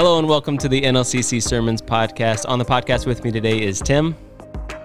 Hello and welcome to the NLCC Sermons podcast. On the podcast with me today is Tim.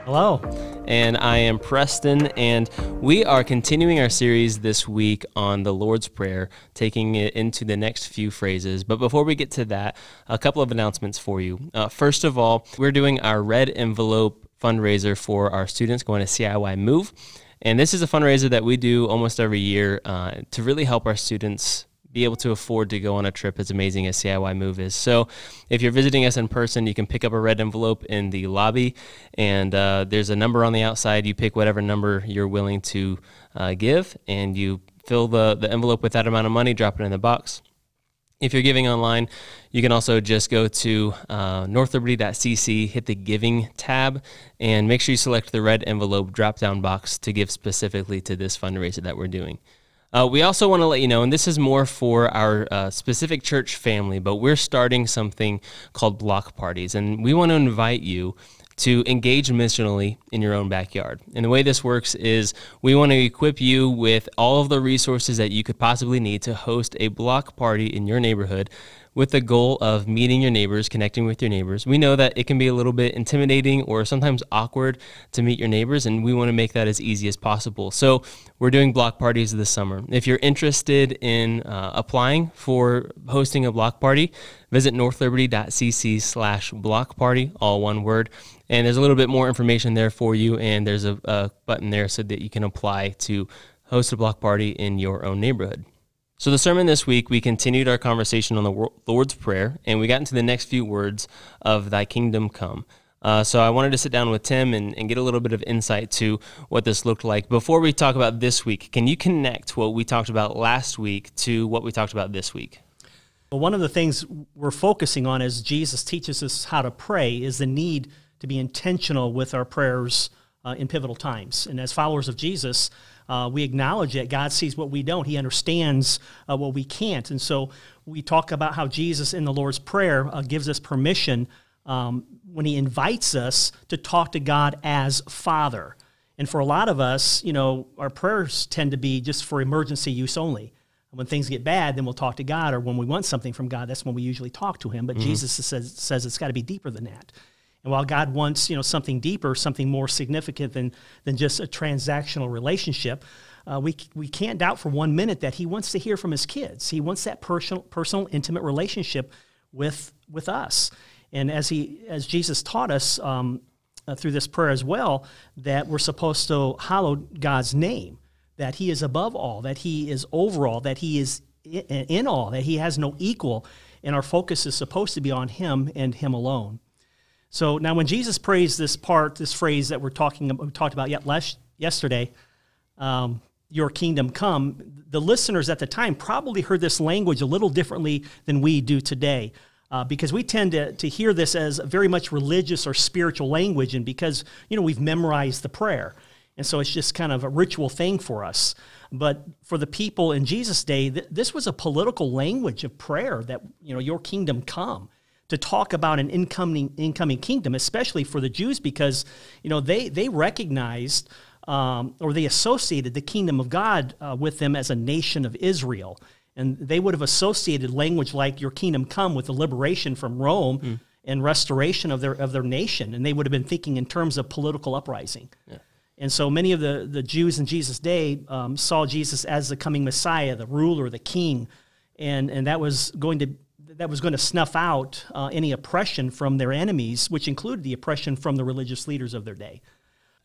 Hello. And I am Preston, and we are continuing our series this week on the Lord's Prayer, taking it into the next few phrases. But before we get to that, a couple of announcements for you. Uh, first of all, we're doing our red envelope fundraiser for our students going to CIY Move. And this is a fundraiser that we do almost every year uh, to really help our students be able to afford to go on a trip as amazing as CIY Move is. So, if you're visiting us in person, you can pick up a red envelope in the lobby, and uh, there's a number on the outside. You pick whatever number you're willing to uh, give, and you fill the, the envelope with that amount of money, drop it in the box. If you're giving online, you can also just go to uh, northliberty.cc, hit the giving tab, and make sure you select the red envelope drop down box to give specifically to this fundraiser that we're doing. Uh, we also want to let you know, and this is more for our uh, specific church family, but we're starting something called block parties. And we want to invite you to engage missionally in your own backyard. And the way this works is we want to equip you with all of the resources that you could possibly need to host a block party in your neighborhood with the goal of meeting your neighbors, connecting with your neighbors. We know that it can be a little bit intimidating or sometimes awkward to meet your neighbors, and we want to make that as easy as possible. So, we're doing block parties this summer. If you're interested in uh, applying for hosting a block party, visit northliberty.cc slash block party, all one word. And there's a little bit more information there for you, and there's a, a button there so that you can apply to host a block party in your own neighborhood. So, the sermon this week, we continued our conversation on the Lord's Prayer, and we got into the next few words of Thy kingdom come. Uh, so, I wanted to sit down with Tim and, and, get a little bit of insight to what this looked like. Before we talk about this week, can you connect what we talked about last week to what we talked about this week? Well, one of the things we're focusing on as Jesus teaches us how to pray is the need to be intentional with our prayers uh, in pivotal times. And as followers of Jesus, uh, we acknowledge that God sees what we don't. He understands uh, what we can't. And so we talk about how Jesus in the Lord's Prayer uh, gives us permission um, when he invites us to talk to God as Father. And for a lot of us, you know, our prayers tend to be just for emergency use only. When things get bad, then we'll talk to God, or when we want something from God, that's when we usually talk to Him. But mm-hmm. Jesus says, says it's got to be deeper than that. And while God wants, you know, something deeper, something more significant than, than just a transactional relationship, uh, we, we can't doubt for one minute that he wants to hear from his kids. He wants that personal, personal intimate relationship with, with us. And as, he, as Jesus taught us um, uh, through this prayer as well, that we're supposed to hallow God's name, that he is above all, that he is over all, that he is in, in all, that he has no equal. And our focus is supposed to be on him and him alone. So now, when Jesus prays this part, this phrase that we're talking we talked about yet yesterday, um, "Your kingdom come," the listeners at the time probably heard this language a little differently than we do today, uh, because we tend to, to hear this as very much religious or spiritual language, and because you know we've memorized the prayer, and so it's just kind of a ritual thing for us. But for the people in Jesus' day, th- this was a political language of prayer that you know, "Your kingdom come." To talk about an incoming incoming kingdom, especially for the Jews, because you know they they recognized um, or they associated the kingdom of God uh, with them as a nation of Israel, and they would have associated language like "Your kingdom come" with the liberation from Rome. Mm. And restoration of their of their nation, and they would have been thinking in terms of political uprising. Yeah. And so many of the, the Jews in Jesus' day um, saw Jesus as the coming Messiah, the ruler, the king, and, and that was going to that was going to snuff out uh, any oppression from their enemies, which included the oppression from the religious leaders of their day.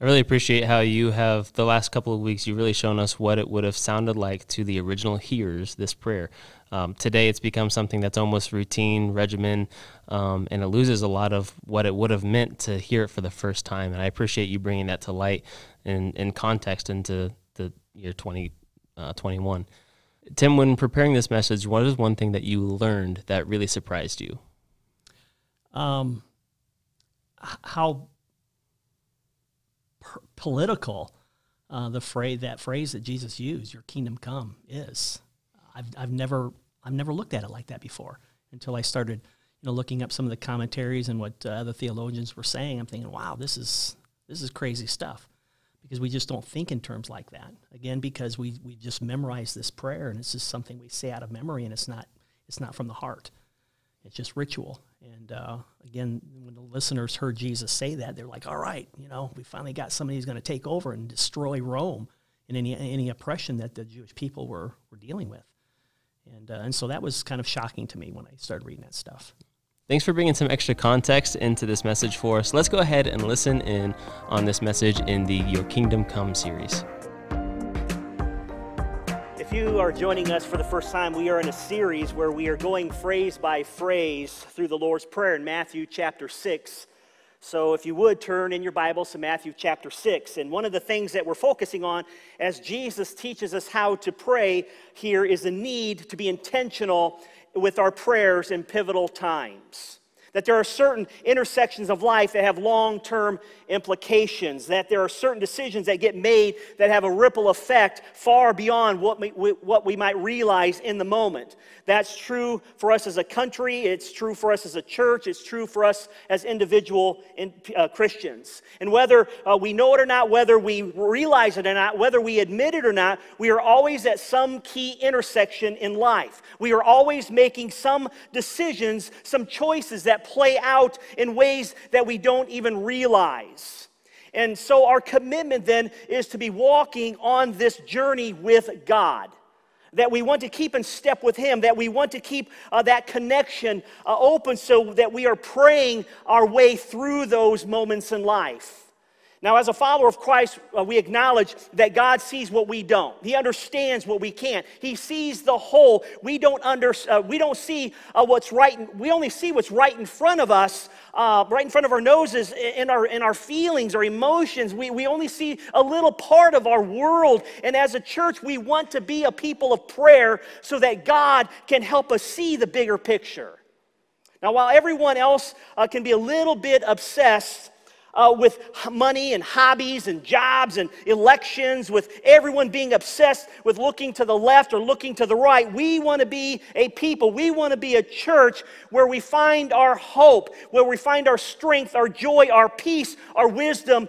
I really appreciate how you have the last couple of weeks. You've really shown us what it would have sounded like to the original hearers. This prayer. Um, today, it's become something that's almost routine, regimen, um, and it loses a lot of what it would have meant to hear it for the first time. And I appreciate you bringing that to light and in context into the year 2021. 20, uh, Tim, when preparing this message, what is one thing that you learned that really surprised you? Um, how political uh, the phrase that phrase that Jesus used, "Your kingdom come," is. I've I've never I've never looked at it like that before until I started, you know, looking up some of the commentaries and what uh, other theologians were saying. I'm thinking, wow, this is this is crazy stuff because we just don't think in terms like that. Again, because we we just memorize this prayer and it's just something we say out of memory and it's not it's not from the heart. It's just ritual. And uh, again, when the listeners heard Jesus say that, they're like, all right, you know, we finally got somebody who's going to take over and destroy Rome and any, any oppression that the Jewish people were, were dealing with. And, uh, and so that was kind of shocking to me when I started reading that stuff. Thanks for bringing some extra context into this message for us. Let's go ahead and listen in on this message in the Your Kingdom Come series. If you are joining us for the first time, we are in a series where we are going phrase by phrase through the Lord's Prayer in Matthew chapter 6. So, if you would turn in your Bibles to Matthew chapter 6. And one of the things that we're focusing on as Jesus teaches us how to pray here is the need to be intentional with our prayers in pivotal times. That there are certain intersections of life that have long term implications, that there are certain decisions that get made that have a ripple effect far beyond what we, what we might realize in the moment. That's true for us as a country, it's true for us as a church, it's true for us as individual in, uh, Christians. And whether uh, we know it or not, whether we realize it or not, whether we admit it or not, we are always at some key intersection in life. We are always making some decisions, some choices that play out in ways that we don't even realize. And so, our commitment then is to be walking on this journey with God. That we want to keep in step with Him, that we want to keep uh, that connection uh, open so that we are praying our way through those moments in life. Now, as a follower of Christ, uh, we acknowledge that God sees what we don't. He understands what we can't. He sees the whole. We don't under, uh, we don't see uh, what's right. In, we only see what's right in front of us, uh, right in front of our noses, in our in our feelings, our emotions. We we only see a little part of our world. And as a church, we want to be a people of prayer so that God can help us see the bigger picture. Now, while everyone else uh, can be a little bit obsessed uh, with money and hobbies and jobs and elections, with everyone being obsessed with looking to the left or looking to the right. We want to be a people, we want to be a church where we find our hope, where we find our strength, our joy, our peace, our wisdom,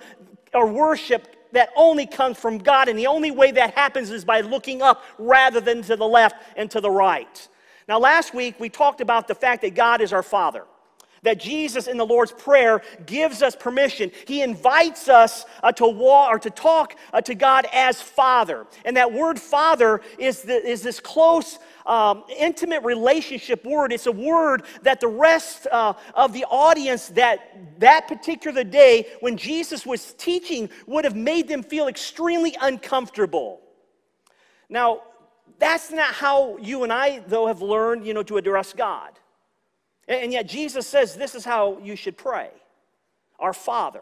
our worship that only comes from God. And the only way that happens is by looking up rather than to the left and to the right. Now, last week we talked about the fact that God is our Father that Jesus in the Lord's Prayer gives us permission. He invites us uh, to walk or to talk uh, to God as Father. And that word Father is, the, is this close, um, intimate relationship word. It's a word that the rest uh, of the audience that that particular day when Jesus was teaching would have made them feel extremely uncomfortable. Now, that's not how you and I, though, have learned, you know, to address God. And yet Jesus says this is how you should pray Our Father.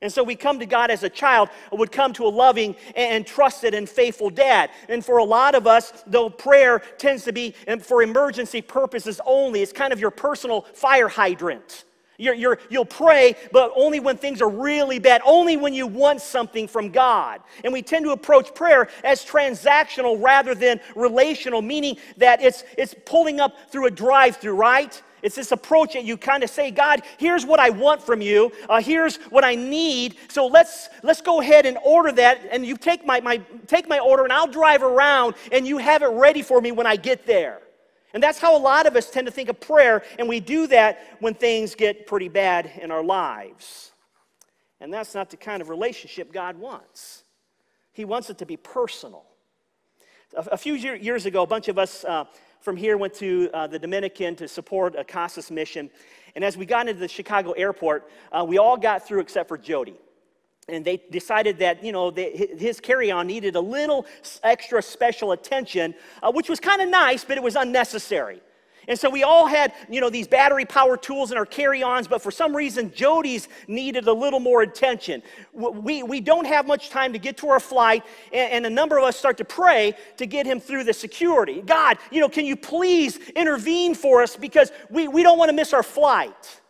And so we come to God as a child, would come to a loving and trusted and faithful dad. And for a lot of us, though prayer tends to be um, for emergency purposes only, it's kind of your personal fire hydrant. You're, you'll pray, but only when things are really bad, only when you want something from God. And we tend to approach prayer as transactional rather than relational, meaning that it's, it's pulling up through a drive through, right? It's this approach that you kind of say, God, here's what I want from you. Uh, here's what I need. So let's let's go ahead and order that. And you take my, my take my order, and I'll drive around, and you have it ready for me when I get there. And that's how a lot of us tend to think of prayer, and we do that when things get pretty bad in our lives. And that's not the kind of relationship God wants. He wants it to be personal. A, few year, years ago, a bunch of us. Uh, from here went to uh, the Dominican to support a Casas mission. And as we got into the Chicago airport, uh, we all got through except for Jody. And they decided that, you know, they, his carry on needed a little extra special attention, uh, which was kind of nice, but it was unnecessary. And so we all had, you know, these battery power tools in our carry ons, but for some reason, Jody's needed a little more attention. We, we don't have much time to get to our flight, and, and a number of us start to pray to get him through the security. God, you know, can you please intervene for us because we, we don't want to miss our flight?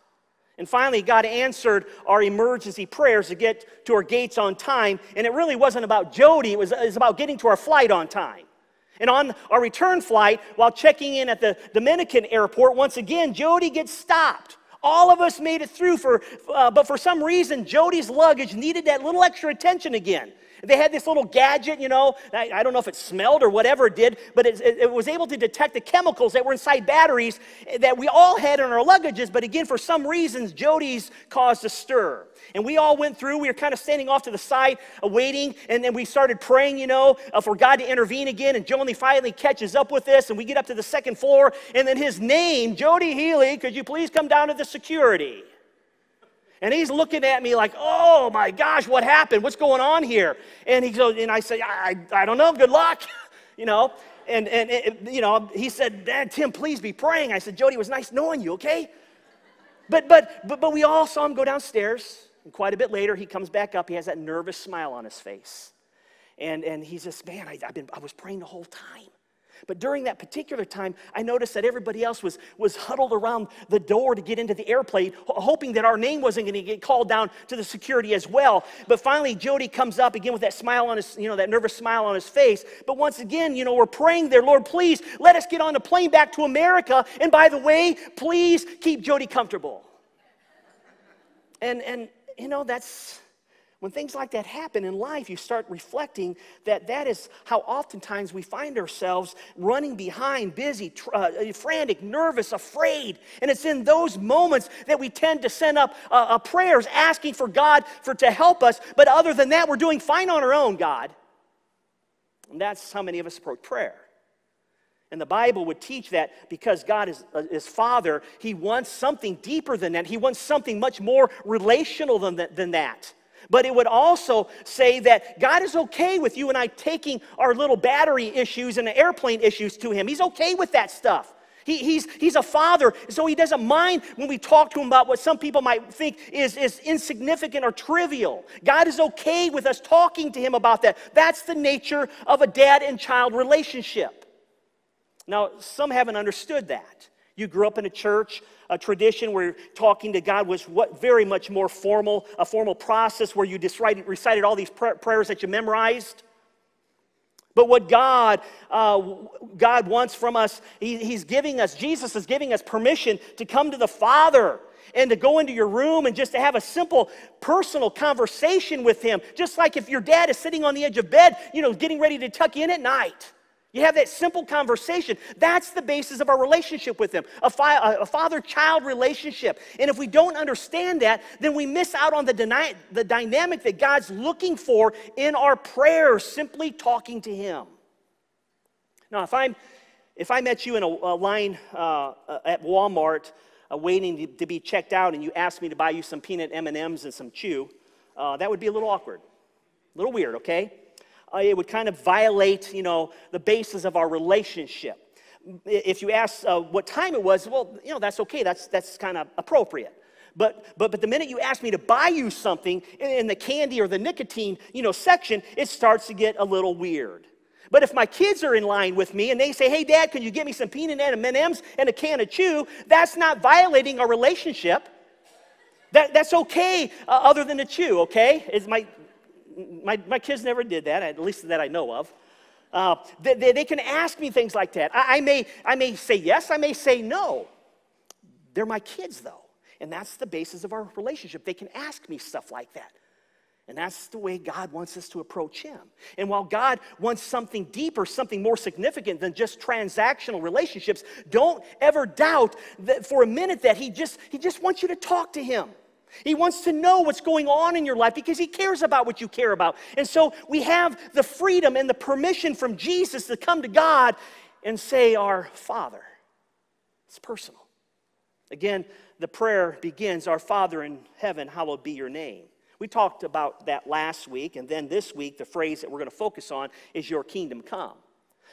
And finally, God answered our emergency prayers to get to our gates on time. And it really wasn't about Jody, it was, it was about getting to our flight on time. And on our return flight, while checking in at the Dominican airport, once again, Jody gets stopped All of us made it through, for, uh, but for some reason, Jody's luggage needed that little extra attention again. They had this little gadget, you know, I, I don't know if it smelled or whatever it did, but it, it, it, was able to detect the chemicals that were inside batteries that we all had in our luggages, but again, for some reasons, Jody's caused a stir. And we all went through, we were kind of standing off to the side, uh, waiting, and then we started praying, you know, uh, for God to intervene again, and Jody finally catches up with this, and we get up to the second floor, and then his name, Jody Healy, could you please come down to the security? And he's looking at me like, oh my gosh, what happened? What's going on here? And he goes, and I say, I, I don't know, good luck, you know. And, and, you know, he said, Dad, Tim, please be praying. I said, Jody, it was nice knowing you, okay? But, but, but, but we all saw him go downstairs. And quite a bit later, he comes back up. He has that nervous smile on his face. And, and he's just, man, I, I've been, I was praying the whole time. But during that particular time, I noticed that everybody else was, was huddled around the door to get into the airplane, hoping that our name wasn't going to get called down to the security as well. But finally, Jody comes up again with that smile on his, you know, that nervous smile on his face. But once again, you know, we're praying there, Lord, please let us get on the plane back to America. And by the way, please keep Jody comfortable. And, and you know, that's when things like that happen in life, you start reflecting that that is how oftentimes we find ourselves running behind, busy, uh, frantic, nervous, afraid. And it's in those moments that we tend to send up uh, uh, prayers asking for God for to help us. But other than that, we're doing fine on our own, God. And that's how many of us approach prayer. And the Bible would teach that because God is, uh, is Father, He wants something deeper than that. He wants something much more relational than that. Than that. But it would also say that God is okay with you and I taking our little battery issues and airplane issues to Him. He's okay with that stuff. He, he's, he's a father, so he doesn't mind when we talk to him about what some people might think is, is insignificant or trivial. God is okay with us talking to him about that. That's the nature of a dad and child relationship. Now, some haven't understood that. You grew up in a church, a tradition where talking to God was what very much more formal, a formal process where you just recited all these prayers that you memorized. But what God, uh, God wants from us, he, He's giving us, Jesus is giving us permission to come to the Father and to go into your room and just to have a simple personal conversation with Him. Just like if your dad is sitting on the edge of bed, you know, getting ready to tuck in at night. You have that simple conversation. That's the basis of our relationship with Him a, fi- a father child relationship. And if we don't understand that, then we miss out on the, dyna- the dynamic that God's looking for in our prayers, simply talking to Him. Now, if, I'm, if I met you in a, a line uh, at Walmart uh, waiting to, to, be checked out and you asked me to buy you some peanut M&Ms and some chew, uh, that would be a little awkward, a little weird, okay? Uh, it would kind of violate, you know, the basis of our relationship. If you ask uh, what time it was, well, you know, that's okay. That's, that's kind of appropriate. But, but, but the minute you ask me to buy you something in the candy or the nicotine, you know, section, it starts to get a little weird. But if my kids are in line with me and they say, "Hey, Dad, can you get me some peanut M&Ms and a can of chew?" That's not violating our relationship. That, that's okay, uh, other than the chew. Okay, is my my, my kids never did that, at least that I know of. Uh, they, they, they, can ask me things like that. I, I, may, I may say yes, I may say no. They're my kids, though. And that's the basis of our relationship. They can ask me stuff like that. And that's the way God wants us to approach Him. And while God wants something deeper, something more significant than just transactional relationships, don't ever doubt that for a minute that He just, he just wants you to talk to Him. He wants to know what's going on in your life because he cares about what you care about. And so we have the freedom and the permission from Jesus to come to God and say, Our Father. It's personal. Again, the prayer begins, Our Father in heaven, hallowed be your name. We talked about that last week, and then this week, the phrase that we're going to focus on is Your kingdom come.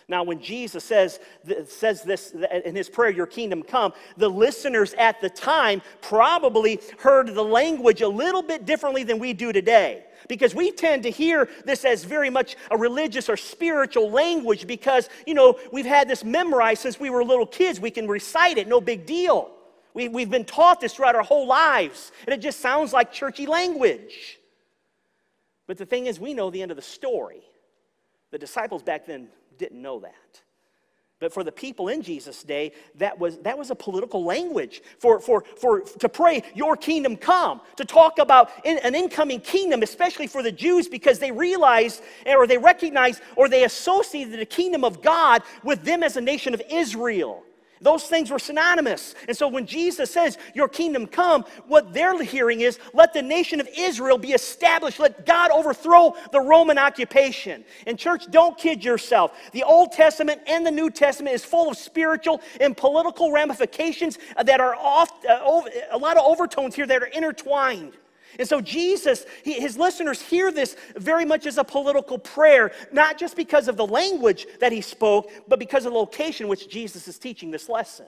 Now, when Jesus says, says this in his prayer, Your kingdom come, the listeners at the time probably heard the language a little bit differently than we do today. Because we tend to hear this as very much a religious or spiritual language because, you know, we've had this memorized since we were little kids. We can recite it, no big deal. We, we've been taught this throughout our whole lives, and it just sounds like churchy language. But the thing is, we know the end of the story. The disciples back then didn't know that. But for the people in Jesus' day, that was, that was a political language for, for, for, to pray, Your kingdom come, to talk about in, an incoming kingdom, especially for the Jews, because they realized or they recognized or they associated the kingdom of God with them as a nation of Israel. Those things were synonymous. And so when Jesus says, Your kingdom come, what they're hearing is, Let the nation of Israel be established. Let God overthrow the Roman occupation. And, church, don't kid yourself. The Old Testament and the New Testament is full of spiritual and political ramifications that are off, uh, a lot of overtones here that are intertwined. And so Jesus, he, his listeners hear this very much as a political prayer, not just because of the language that he spoke, but because of the location which Jesus is teaching this lesson.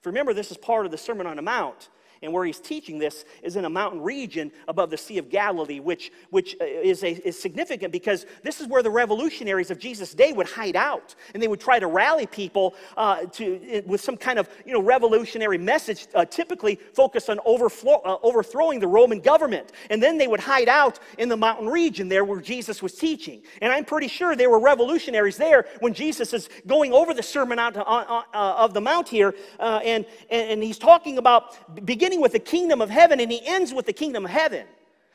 If Remember, this is part of the Sermon on the Mount and where he's teaching this is in a mountain region above the Sea of Galilee, which, which uh, is, a, is significant because this is where the revolutionaries of Jesus' day would hide out. And they would try to rally people uh, to, with some kind of you know, revolutionary message, uh, typically focused on overflow, uh, overthrowing the Roman government. And then they would hide out in the mountain region there where Jesus was teaching. And I'm pretty sure there were revolutionaries there when Jesus is going over the Sermon uh, of the Mount here. Uh, and, and he's talking about beginning beginning with the kingdom of heaven and he ends with the kingdom of heaven.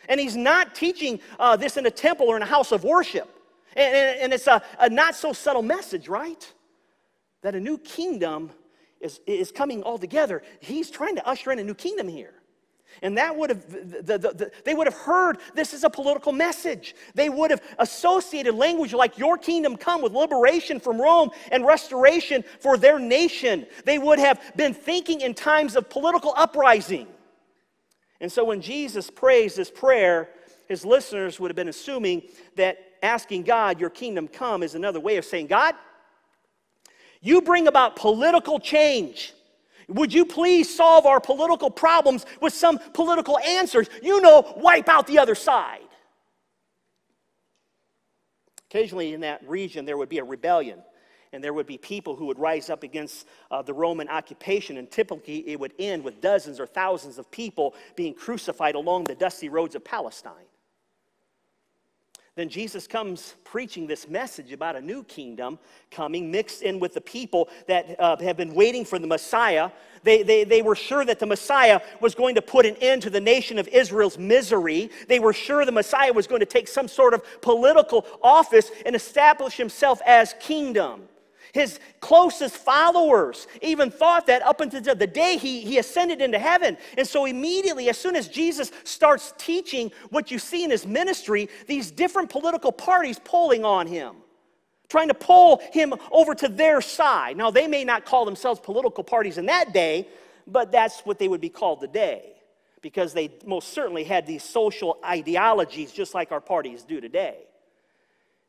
And he's not teaching uh, this in a temple or in a house of worship. And, and, and it's a, a not so subtle message, right? That a new kingdom is, is coming all together. He's trying to usher in a new kingdom here. And that would have, the, the, the, they would have heard this is a political message. They would have associated language like your kingdom come with liberation from Rome and restoration for their nation. They would have been thinking in times of political uprising. And so when Jesus prays this prayer, his listeners would have been assuming that asking God, your kingdom come, is another way of saying, God, you bring about political change. Would you please solve our political problems with some political answers? You know, wipe out the other side. Occasionally in that region, there would be a rebellion, and there would be people who would rise up against uh, the Roman occupation, and typically it would end with dozens or thousands of people being crucified along the dusty roads of Palestine. Then Jesus comes preaching this message about a new kingdom coming, mixed in with the people that uh, have been waiting for the Messiah. They, they, they were sure that the Messiah was going to put an end to the nation of Israel's misery. They were sure the Messiah was going to take some sort of political office and establish himself as kingdom. His closest followers even thought that up until the day he, he ascended into heaven. And so, immediately, as soon as Jesus starts teaching what you see in his ministry, these different political parties pulling on him, trying to pull him over to their side. Now, they may not call themselves political parties in that day, but that's what they would be called today because they most certainly had these social ideologies just like our parties do today.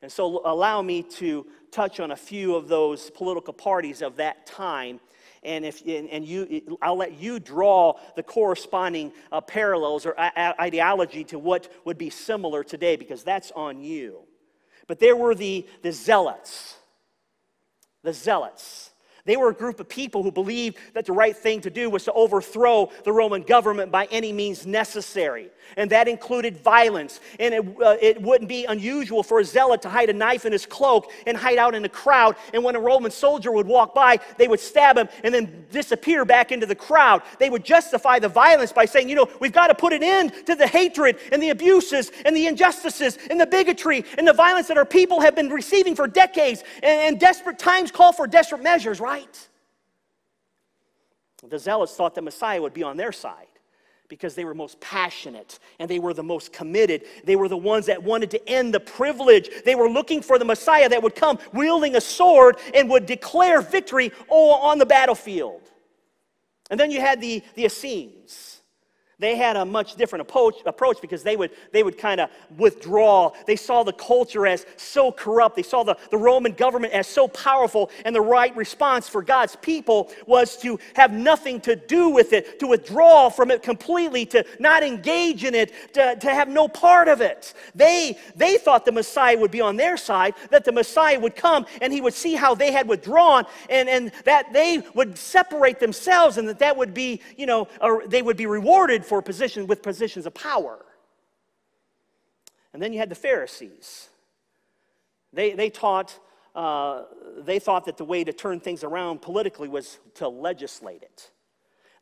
And so, allow me to touch on a few of those political parties of that time. And, if, and, you, I'll let you draw the corresponding uh, parallels or ideology to what would be similar today because that's on you. But there were the, the zealots. The zealots. They were a group of people who believed that the right thing to do was to overthrow the Roman government by any means necessary. And that included violence. And it, uh, it wouldn't be unusual for a zealot to hide a knife in his cloak and hide out in the crowd. And when a Roman soldier would walk by, they would stab him and then disappear back into the crowd. They would justify the violence by saying, you know, we've got to put an end to the hatred and the abuses and the injustices and the bigotry and the violence that our people have been receiving for decades. And, and desperate times call for desperate measures, right? Right. The zealots thought the Messiah would be on their side because they were most passionate and they were the most committed. They were the ones that wanted to end the privilege. They were looking for the Messiah that would come wielding a sword and would declare victory on the battlefield. And then you had the, the Essenes. They had a much different approach, because they would, they would kind of withdraw. They saw the culture as so corrupt. They saw the, the Roman government as so powerful. And the right response for God's people was to have nothing to do with it, to withdraw from it completely, to not engage in it, to, to have no part of it. They, they thought the Messiah would be on their side, that the Messiah would come and he would see how they had withdrawn and, and that they would separate themselves and that that would be, you know, they would be rewarded for position with positions of power. And then you had the Pharisees. They, they taught uh, they thought that the way to turn things around politically was to legislate it.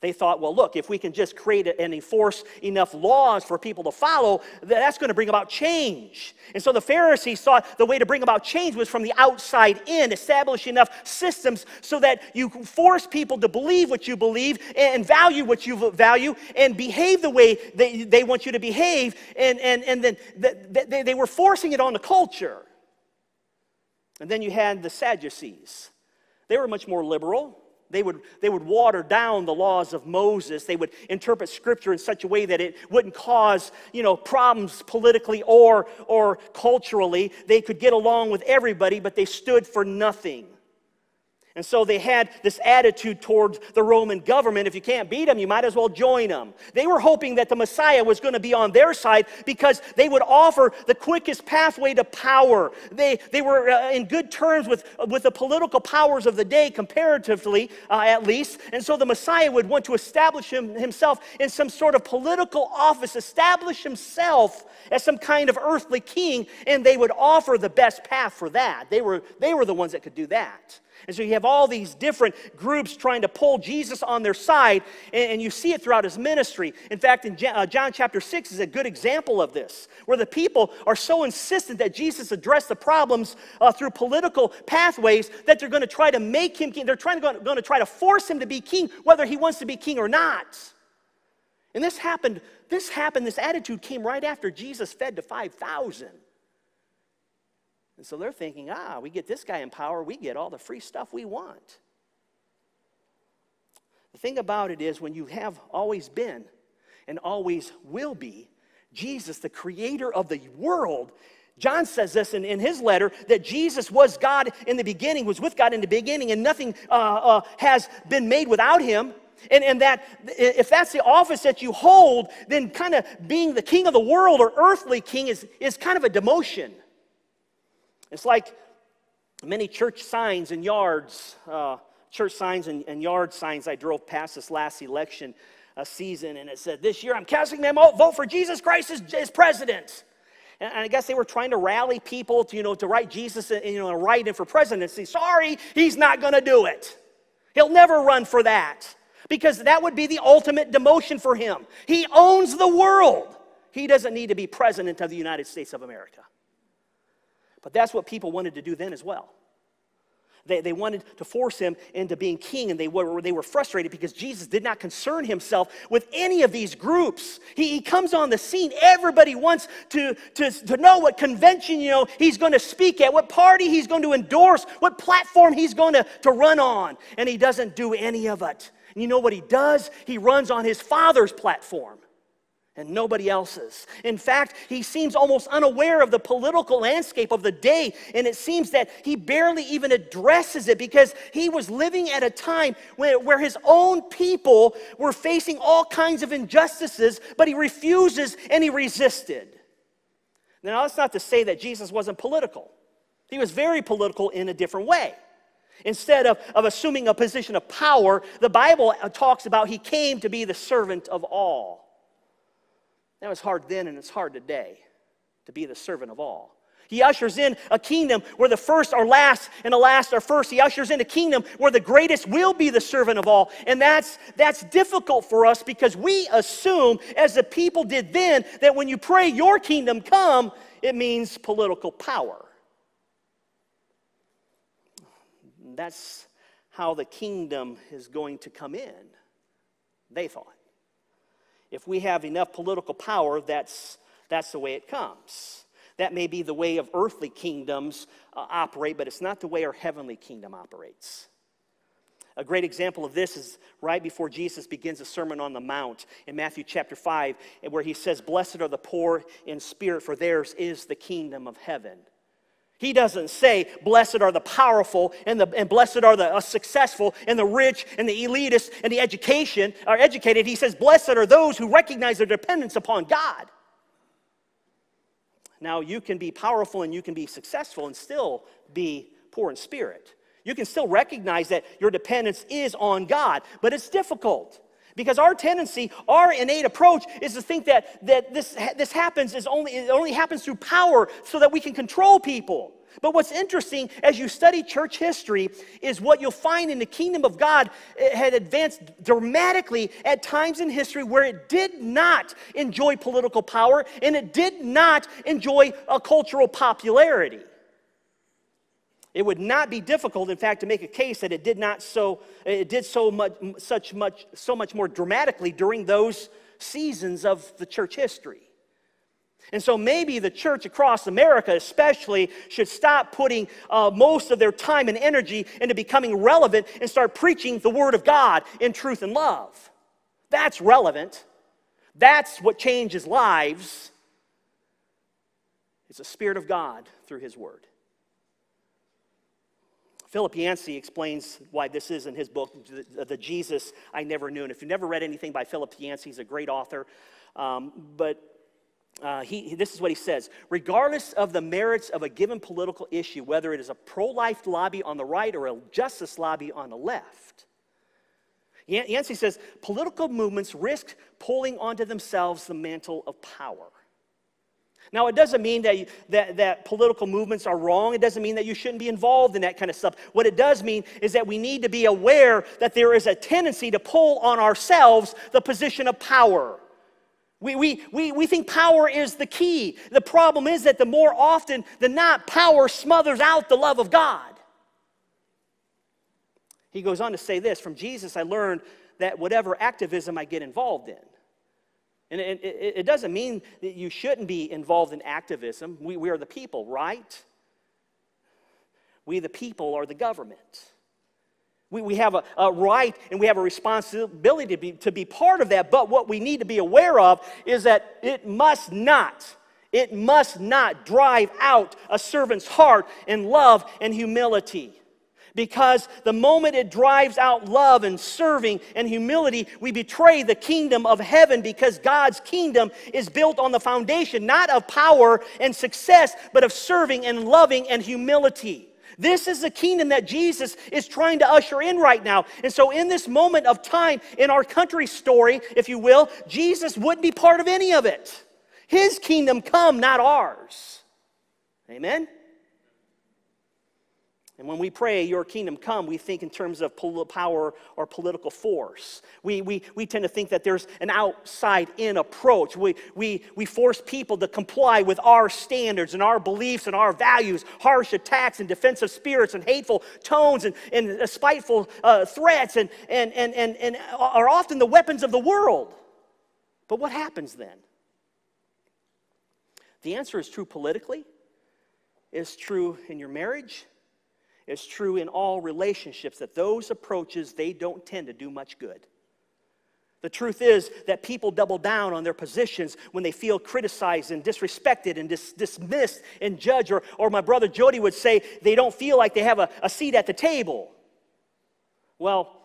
They thought, well, look, if we can just create and enforce enough laws for people to follow, that's going to bring about change. And so the Pharisees thought the way to bring about change was from the outside in, establish enough systems so that you force people to believe what you believe and value what you value and behave the way they, they want you to behave. And, and, and then they, they were forcing it on the culture. And then you had the Sadducees. They were much more liberal. They would, they would water down the laws of Moses. They would interpret scripture in such a way that it wouldn't cause, you know, problems politically or, or culturally. They could get along with everybody, but they stood for nothing. And so they had this attitude towards the Roman government. If you can't beat them, you might as well join them. They were hoping that the Messiah was going to be on their side because they would offer the quickest pathway to power. They, they were uh, in good terms with, with the political powers of the day, comparatively uh, at least. And so the Messiah would want to establish him, himself in some sort of political office, establish himself as some kind of earthly king, and they would offer the best path for that. They were, they were the ones that could do that. And so you have all these different groups trying to pull Jesus on their side, and, you see it throughout his ministry. In fact, in uh, John chapter 6 is a good example of this, where the people are so insistent that Jesus address the problems uh, through political pathways that they're going to try to make him king. They're trying to, going to try to force him to be king, whether he wants to be king or not. And this happened, this happened, this attitude came right after Jesus fed to 5,000. And so they're thinking, ah, we get this guy in power, we get all the free stuff we want. The thing about it is, when you have always been and always will be Jesus, the creator of the world, John says this in, in his letter that Jesus was God in the beginning, was with God in the beginning, and nothing uh, uh, has been made without him. And, and that if that's the office that you hold, then kind of being the king of the world or earthly king is, is kind of a demotion. It's like many church signs and yards, uh, church signs and, and, yard signs I drove past this last election uh, season, and it said, This year I'm casting my vote for Jesus Christ as, as president. And I guess they were trying to rally people to, you know, to write Jesus, and, you know, write him for presidency. Sorry, he's not going to do it. He'll never run for that because that would be the ultimate demotion for him. He owns the world. He doesn't need to be president of the United States of America. But that's what people wanted to do then as well. They, they wanted to force him into being king, and they were, they were frustrated because Jesus did not concern himself with any of these groups. He, he comes on the scene. Everybody wants to, to, to know what convention you know, he's going to speak at, what party he's going to endorse, what platform he's going to, to run on. And he doesn't do any of it. And you know what he does? He runs on his father's platform and nobody else's. In fact, he seems almost unaware of the political landscape of the day, and it seems that he barely even addresses it because he was living at a time where, where his own people were facing all kinds of injustices, but he refuses and he resisted. Now, that's not to say that Jesus wasn't political, he was very political in a different way. Instead of, of assuming a position of power, the Bible talks about he came to be the servant of all. That was hard then and it's hard today to be the servant of all. He ushers in a kingdom where the first are last and the last are first. He ushers in a kingdom where the greatest will be the servant of all. And that's, that's difficult for us because we assume, as the people did then, that when you pray, Your kingdom come, it means political power. That's how the kingdom is going to come in, they thought. If we have enough political power, that's, that's the way it comes. That may be the way of earthly kingdoms uh, operate, but it's not the way our heavenly kingdom operates. A great example of this is right before Jesus begins the Sermon on the Mount in Matthew chapter 5, where he says, Blessed are the poor in spirit, for theirs is the kingdom of heaven. He doesn't say, blessed are the powerful and, the, and blessed are the uh, successful and the rich and the elitist and the education are educated. He says, blessed are those who recognize their dependence upon God. Now, you can be powerful and you can be successful and still be poor in spirit. You can still recognize that your dependence is on God, but it's difficult Because our tendency, our innate approach is to think that, that this, this happens is only, it only happens through power so that we can control people. But what's interesting as you study church history is what you'll find in the kingdom of God had advanced dramatically at times in history where it did not enjoy political power and it did not enjoy a cultural popularity. It would not be difficult, in fact, to make a case that it did not so it did so much such much so much more dramatically during those seasons of the church history. And so maybe the church across America, especially, should stop putting uh, most of their time and energy into becoming relevant and start preaching the Word of God in truth and love. That's relevant. That's what changes lives. It's the Spirit of God through His Word. Philip Yancey explains why this is in his book, The, the Jesus I Never Knew. And if you've never read anything by Philip Yancey, he's a great author. Um, but uh, he, this is what he says regardless of the merits of a given political issue, whether it is a pro life lobby on the right or a justice lobby on the left, Yancey says political movements risk pulling onto themselves the mantle of power. Now, it doesn't mean that, that, that political movements are wrong. It doesn't mean that you shouldn't be involved in that kind of stuff. What it does mean is that we need to be aware that there is a tendency to pull on ourselves the position of power. We, we, we, we think power is the key. The problem is that the more often than not, power smothers out the love of God. He goes on to say this From Jesus, I learned that whatever activism I get involved in, and it, it, it, doesn't mean that you shouldn't be involved in activism. We, we are the people, right? We, the people, are the government. We, we have a, a right and we have a responsibility to be, to be part of that. But what we need to be aware of is that it must not, it must not drive out a servant's heart in love and humility. Because the moment it drives out love and serving and humility, we betray the kingdom of heaven because God's kingdom is built on the foundation not of power and success, but of serving and loving and humility. This is the kingdom that Jesus is trying to usher in right now. And so, in this moment of time in our country's story, if you will, Jesus wouldn't be part of any of it. His kingdom come, not ours. Amen? And when we pray, Your kingdom come, we think in terms of power or political force. We, we, we tend to think that there's an outside in approach. We, we, we force people to comply with our standards and our beliefs and our values, harsh attacks and defensive spirits and hateful tones and, and spiteful uh, threats and, and, and, and, and are often the weapons of the world. But what happens then? The answer is true politically, is true in your marriage is true in all relationships that those approaches they don't tend to do much good. The truth is that people double down on their positions when they feel criticized and disrespected and dis- dismissed and judged, or, or my brother Jody would say they don't feel like they have a, a seat at the table. Well,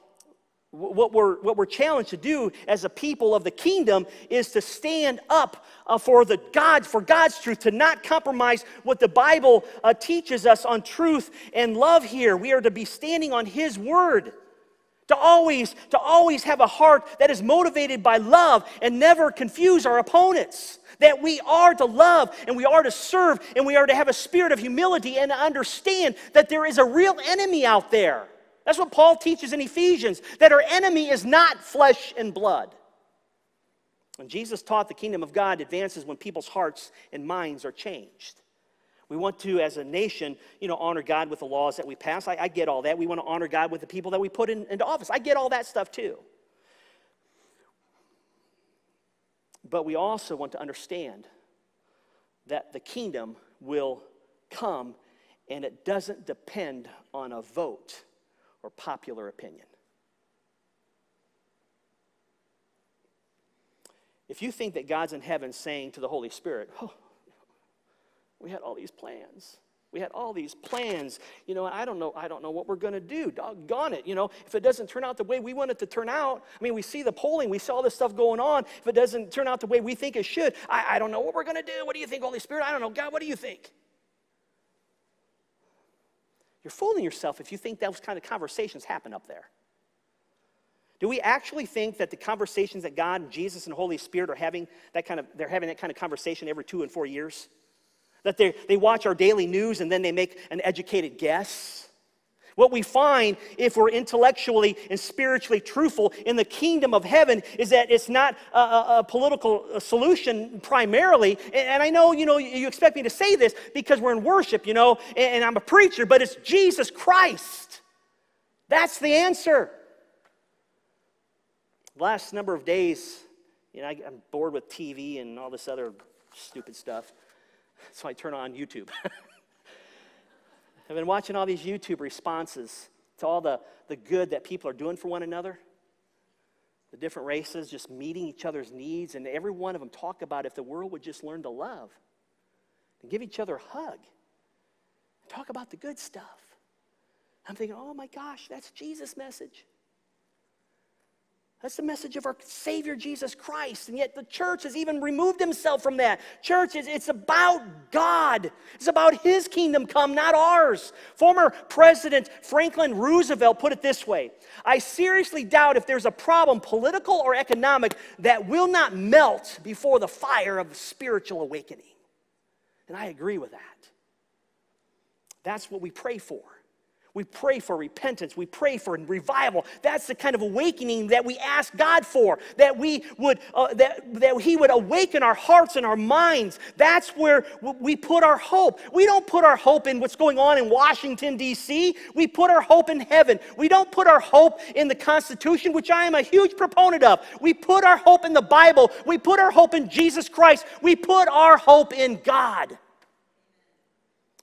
what we're, what we're challenged to do as a people of the kingdom is to stand up uh, for the God, for God's truth, to not compromise what the Bible uh, teaches us on truth and love here. We are to be standing on His word. To always, to always have a heart that is motivated by love and never confuse our opponents. That we are to love and we are to serve and we are to have a spirit of humility and understand that there is a real enemy out there. That's what Paul teaches in Ephesians that our enemy is not flesh and blood. And Jesus taught the kingdom of God advances when people's hearts and minds are changed. We want to, as a nation, you know, honor God with the laws that we pass. I, I get all that. We want to honor God with the people that we put in, into office. I get all that stuff too. But we also want to understand that the kingdom will come and it doesn't depend on a vote or popular opinion. If you think that God's in heaven saying to the Holy Spirit, oh, we had all these plans. We had all these plans. You know, I don't know, I don't know what we're going to do. Doggone it. You know, if it doesn't turn out the way we want it to turn out, I mean, we see the polling, we saw this stuff going on. If it doesn't turn out the way we think it should, I, I don't know what we're going to do. What do you think, Holy Spirit? I don't know. God, what do you think? You're fooling yourself if you think those kind of conversations happen up there. Do we actually think that the conversations that God and Jesus and Holy Spirit are having that kind of they're having that kind of conversation every two and four years? That they, they watch our daily news and then they make an educated guess? What we find if we're intellectually and spiritually truthful in the kingdom of heaven is that it's not a, a, a political solution primarily. And, and, I know, you know, you expect me to say this because we're in worship, you know, and, and I'm a preacher, but it's Jesus Christ. That's the answer. Last number of days, you know, I, I'm bored with TV and all this other stupid stuff. So I turn on YouTube. I've been watching all these YouTube responses to all the, the good that people are doing for one another. The different races just meeting each other's needs, and every one of them talk about if the world would just learn to love and give each other a hug and talk about the good stuff. I'm thinking, oh my gosh, that's Jesus' message. That's the message of our Savior Jesus Christ. And yet the church has even removed himself from that. Church is it's about God. It's about his kingdom come, not ours. Former President Franklin Roosevelt put it this way. I seriously doubt if there's a problem, political or economic, that will not melt before the fire of spiritual awakening. And I agree with that. That's what we pray for. We pray for repentance. We pray for revival. That's the kind of awakening that we ask God for, that we would, uh, that, that He would awaken our hearts and our minds. That's where we put our hope. We don't put our hope in what's going on in Washington, D.C. We put our hope in heaven. We don't put our hope in the Constitution, which I am a huge proponent of. We put our hope in the Bible. We put our hope in Jesus Christ. We put our hope in God.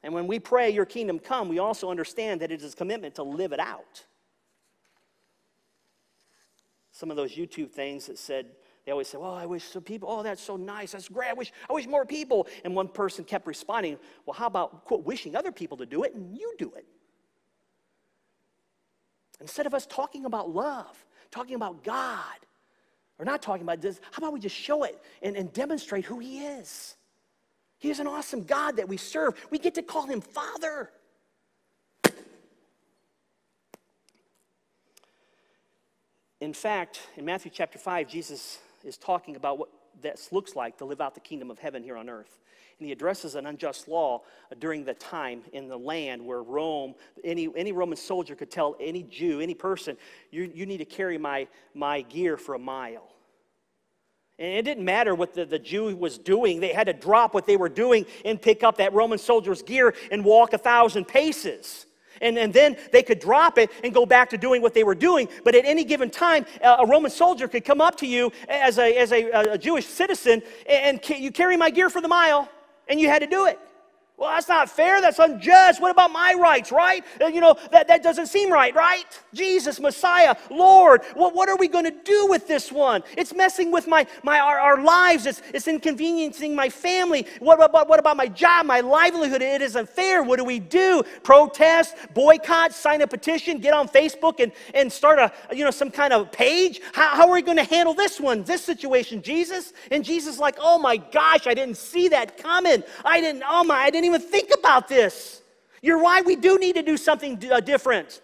And when we pray, Your kingdom come, we also understand that it is a commitment to live it out. Some of those YouTube things that said, they always say, Well, I wish some people, oh, that's so nice, that's great, I wish, I wish more people. And one person kept responding, Well, how about, quote, wishing other people to do it and you do it? Instead of us talking about love, talking about God, or not talking about this, how about we just show it and, and demonstrate who He is? He is an awesome God that we serve. We get to call him Father. In fact, in Matthew chapter 5, Jesus is talking about what this looks like to live out the kingdom of heaven here on earth. And he addresses an unjust law uh, during the time in the land where Rome, any, any Roman soldier could tell any Jew, any person, you, you need to carry my, my gear for a mile. And it didn't matter what the, the Jew was doing. They had to drop what they were doing and pick up that Roman soldier's gear and walk a thousand paces. And, and then they could drop it and go back to doing what they were doing. But at any given time, uh, a Roman soldier could come up to you as a, as a, a Jewish citizen and, and you carry my gear for the mile, and you had to do it. Well, that's not fair. That's unjust. What about my rights, right? Uh, you know, that, that doesn't seem right, right? Jesus, Messiah, Lord, what, what are we going to do with this one? It's messing with my, my, our, our lives. It's, it's inconveniencing my family. What about, what about my job, my livelihood? It isn't fair. What do we do? Protest, boycott, sign a petition, get on Facebook and, and start a, you know, some kind of page? How, how are we going to handle this one, this situation, Jesus? And Jesus like, oh my gosh, I didn't see that coming. I didn't, oh my, I didn't even think about this. You're right, we do need to do something uh, different.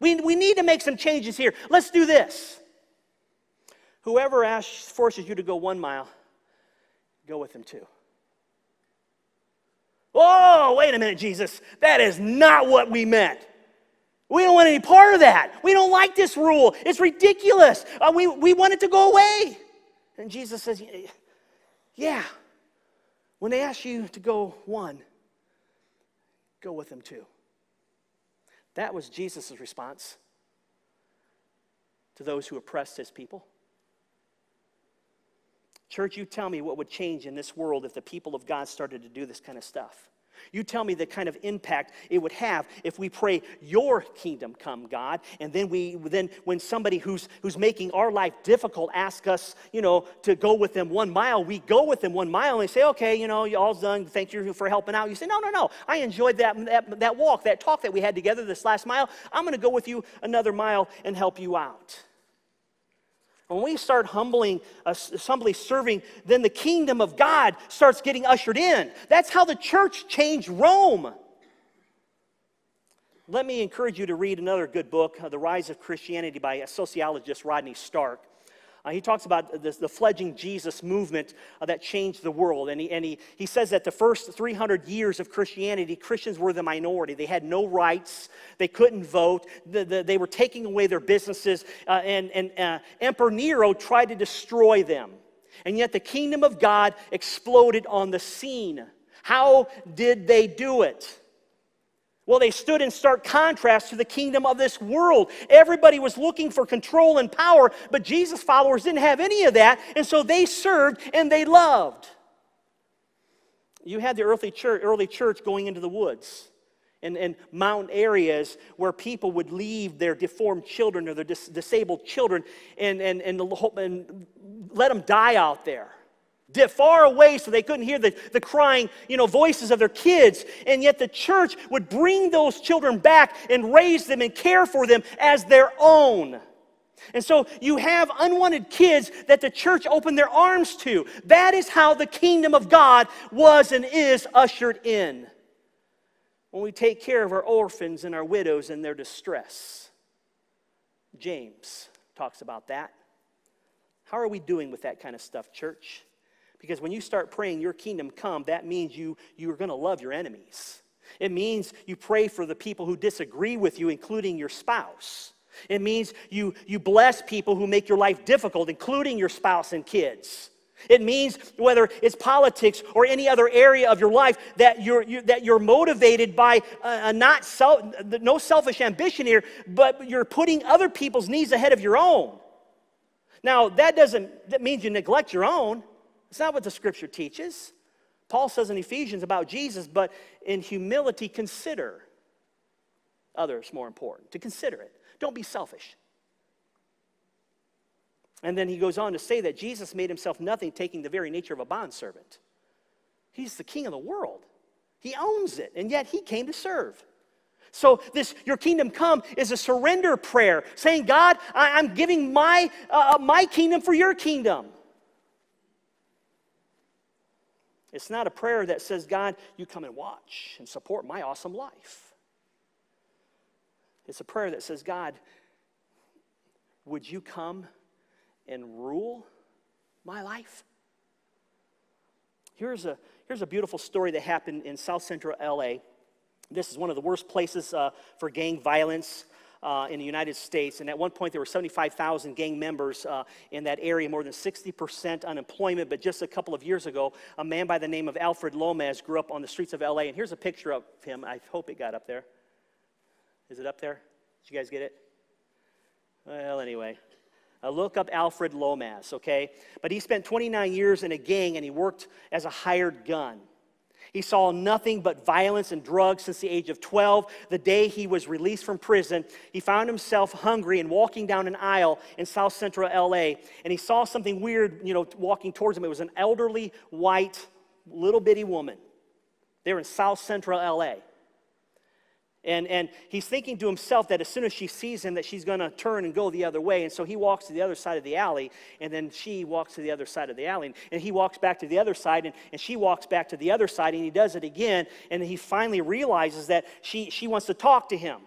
We, we need to make some changes here. Let's do this. Whoever asks, forces you to go one mile, go with them too. Oh, wait a minute, Jesus. That is not what we meant. We don't want any part of that. We don't like this rule. It's ridiculous. Uh, we, we want it to go away. And Jesus says, Yeah, when they ask you to go one, go with them too. That was Jesus' response to those who oppressed his people. Church, you tell me what would change in this world if the people of God started to do this kind of stuff. You tell me the kind of impact it would have if we pray, Your kingdom come, God, and then we then when somebody who's who's making our life difficult asks us, you know, to go with them one mile, we go with them one mile and say, Okay, you know, you all's done. Thank you for helping out. You say, No, no, no. I enjoyed that, that, that walk, that talk that we had together this last mile. I'm gonna go with you another mile and help you out. When we start humbling, uh, humbly serving, then the kingdom of God starts getting ushered in. That's how the church changed Rome. let me encourage you to read another good book, uh, The Rise of Christianity by sociologist Rodney Stark. Uh, he talks about this, the fledgling Jesus movement uh, that changed the world. And, he, and he, he says that the first 300 years of Christianity, Christians were the minority. They had no rights, they couldn't vote, the, the, they were taking away their businesses. Uh, and and uh, Emperor Nero tried to destroy them. And yet the kingdom of God exploded on the scene. How did they do it? Well, they stood in stark contrast to the kingdom of this world. Everybody was looking for control and power, but Jesus' followers didn't have any of that, and so they served and they loved. You had the early church, early church going into the woods and, and mountain areas where people would leave their deformed children or their dis- disabled children and, and, and, and let them die out there far away so they couldn't hear the, the crying you know voices of their kids. And yet the church would bring those children back and raise them and care for them as their own. And so you have unwanted kids that the church opened their arms to. That is how the kingdom of god was and is ushered in. When we take care of our orphans and our widows in their distress. James talks about that. How are we doing with that kind of stuff church because when you start praying, Your kingdom come, that means you, you are going to love your enemies. It means you pray for the people who disagree with you, including your spouse. It means you, you bless people who make your life difficult, including your spouse and kids. It means whether it's politics or any other area of your life that you're, you, that you're motivated by a, a not self, no selfish ambition here, but you're putting other people's needs ahead of your own. Now, that doesn't that means you neglect your own. It's not what the scripture teaches. Paul says in Ephesians about Jesus, but in humility, consider others more important, to consider it. Don't be selfish. And then he goes on to say that Jesus made himself nothing, taking the very nature of a bondservant. He's the king of the world, he owns it, and yet he came to serve. So, this your kingdom come is a surrender prayer, saying, God, I, am giving my, uh, my kingdom for your kingdom. It's not a prayer that says, God, you come and watch and support my awesome life. It's a prayer that says, God, would you come and rule my life? Here's a, here's a beautiful story that happened in South Central LA. This is one of the worst places uh, for gang violence uh, in the United States. And at one point, there were 75,000 gang members uh, in that area, more than 60% unemployment. But just a couple of years ago, a man by the name of Alfred Lomas grew up on the streets of LA. And here's a picture of him. I hope it got up there. Is it up there? Did you guys get it? Well, anyway. Uh, look up Alfred Lomas, okay? But he spent 29 years in a gang and he worked as a hired gun. He saw nothing but violence and drugs since the age of 12. The day he was released from prison, he found himself hungry and walking down an aisle in South Central LA. And he saw something weird, you know, walking towards him. It was an elderly, white, little bitty woman. They were in South Central LA. And, and he's thinking to himself that as soon as she sees him, that she's going to turn and go the other way. And so he walks to the other side of the alley, and then she walks to the other side of the alley. And he walks back to the other side, and, and she walks back to the other side, and he does it again. And he finally realizes that she, she wants to talk to him.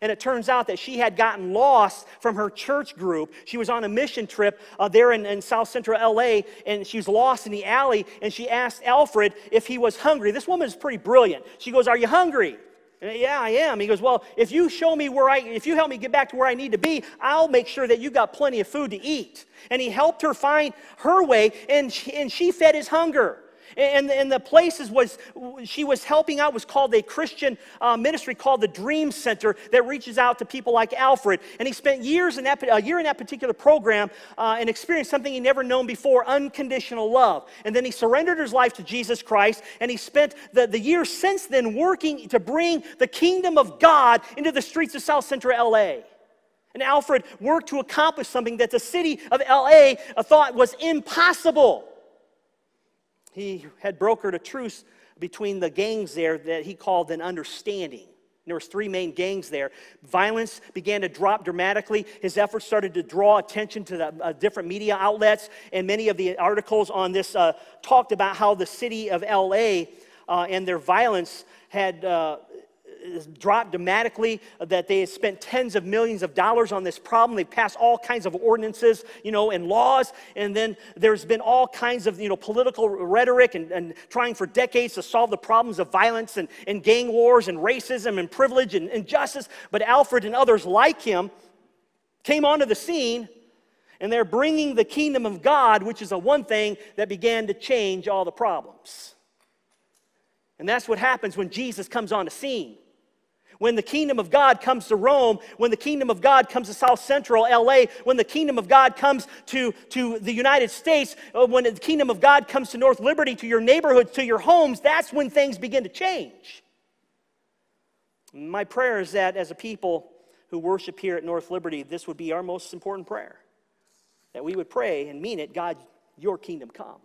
And it turns out that she had gotten lost from her church group. She was on a mission trip uh, there in, in, South Central LA, and she was lost in the alley. And she asked Alfred if he was hungry. This woman is pretty brilliant. She goes, Are you hungry? Uh, yeah, I am. He goes, Well, if you show me where I, if you help me get back to where I need to be, I'll make sure that you got plenty of food to eat. And he helped her find her way, and she, and she fed his hunger. And, and the places was she was helping out was called a Christian uh, ministry called the Dream Center that reaches out to people like Alfred. And he spent years in that a year in that particular program uh, and experienced something he never known before: unconditional love. And then he surrendered his life to Jesus Christ, and he spent the, the years since then working to bring the kingdom of God into the streets of South Central LA. And Alfred worked to accomplish something that the city of LA thought was impossible. He had brokered a truce between the gangs there that he called an understanding. There was three main gangs there. Violence began to drop dramatically. His efforts started to draw attention to the uh, different media outlets, and many of the articles on this uh, talked about how the city of LA uh, and their violence had uh, dropped dramatically, that they spent tens of millions of dollars on this problem. They passed all kinds of ordinances, you know, and laws. And then there's been all kinds of, you know, political rhetoric and, and trying for decades to solve the problems of violence and, and gang wars and racism and privilege and injustice. But Alfred and others like him came onto the scene and they're bringing the kingdom of God, which is a one thing that began to change all the problems. And that's what happens when Jesus comes on the scene. When the kingdom of God comes to Rome, when the kingdom of God comes to South Central LA, when the kingdom of God comes to, to the United States, uh, when the kingdom of God comes to North Liberty, to your neighborhoods, to your homes, that's when things begin to change. My prayer is that as a people who worship here at North Liberty, this would be our most important prayer. That we would pray and mean it God, your kingdom come.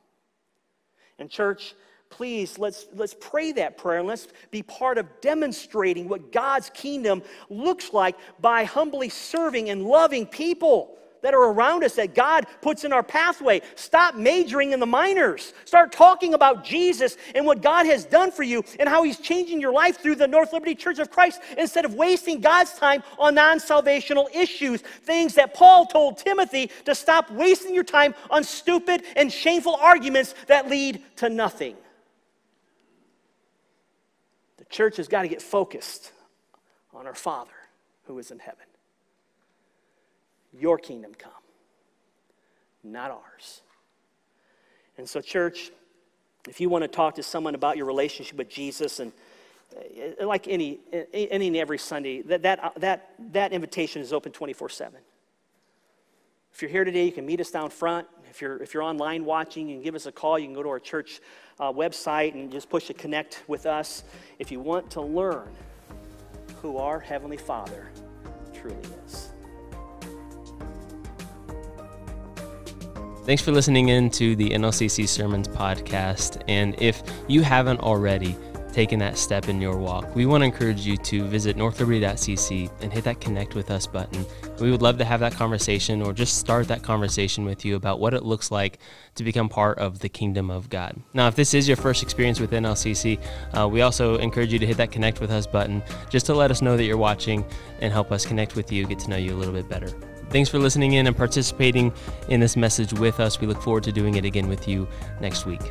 And, church, please let's let's pray that prayer and let's be part of demonstrating what God's kingdom looks like by humbly serving and loving people that are around us that God puts in our pathway. Stop majoring in the minors. Start talking about Jesus and what God has done for you and how He's changing your life through the North Liberty Church of Christ instead of wasting God's time on non salvational issues. Things that Paul told Timothy to stop wasting your time on stupid and shameful arguments that lead to nothing church has got to get focused on our Father who is in heaven. Your kingdom come, not ours. And so, church, if you want to talk to someone about your relationship with Jesus, and uh, like any, any and every Sunday, that, that, that, that invitation is open 24 7. If you're here today, you can meet us down front. If you're, if you're online watching, you can give us a call. You can go to our church uh, website and just push a connect with us if you want to learn who our Heavenly Father truly is. Thanks for listening in to the NLCC Sermons podcast. And if you haven't already, taken that step in your walk, we want to encourage you to visit northliberty.cc and hit that connect with us button. We would love to have that conversation or just start that conversation with you about what it looks like to become part of the kingdom of God. Now, if this is your first experience with NLCC, uh, we also encourage you to hit that connect with us button just to let us know that you're watching and help us connect with you, get to know you a little bit better. Thanks for listening in and participating in this message with us. We look forward to doing it again with you next week.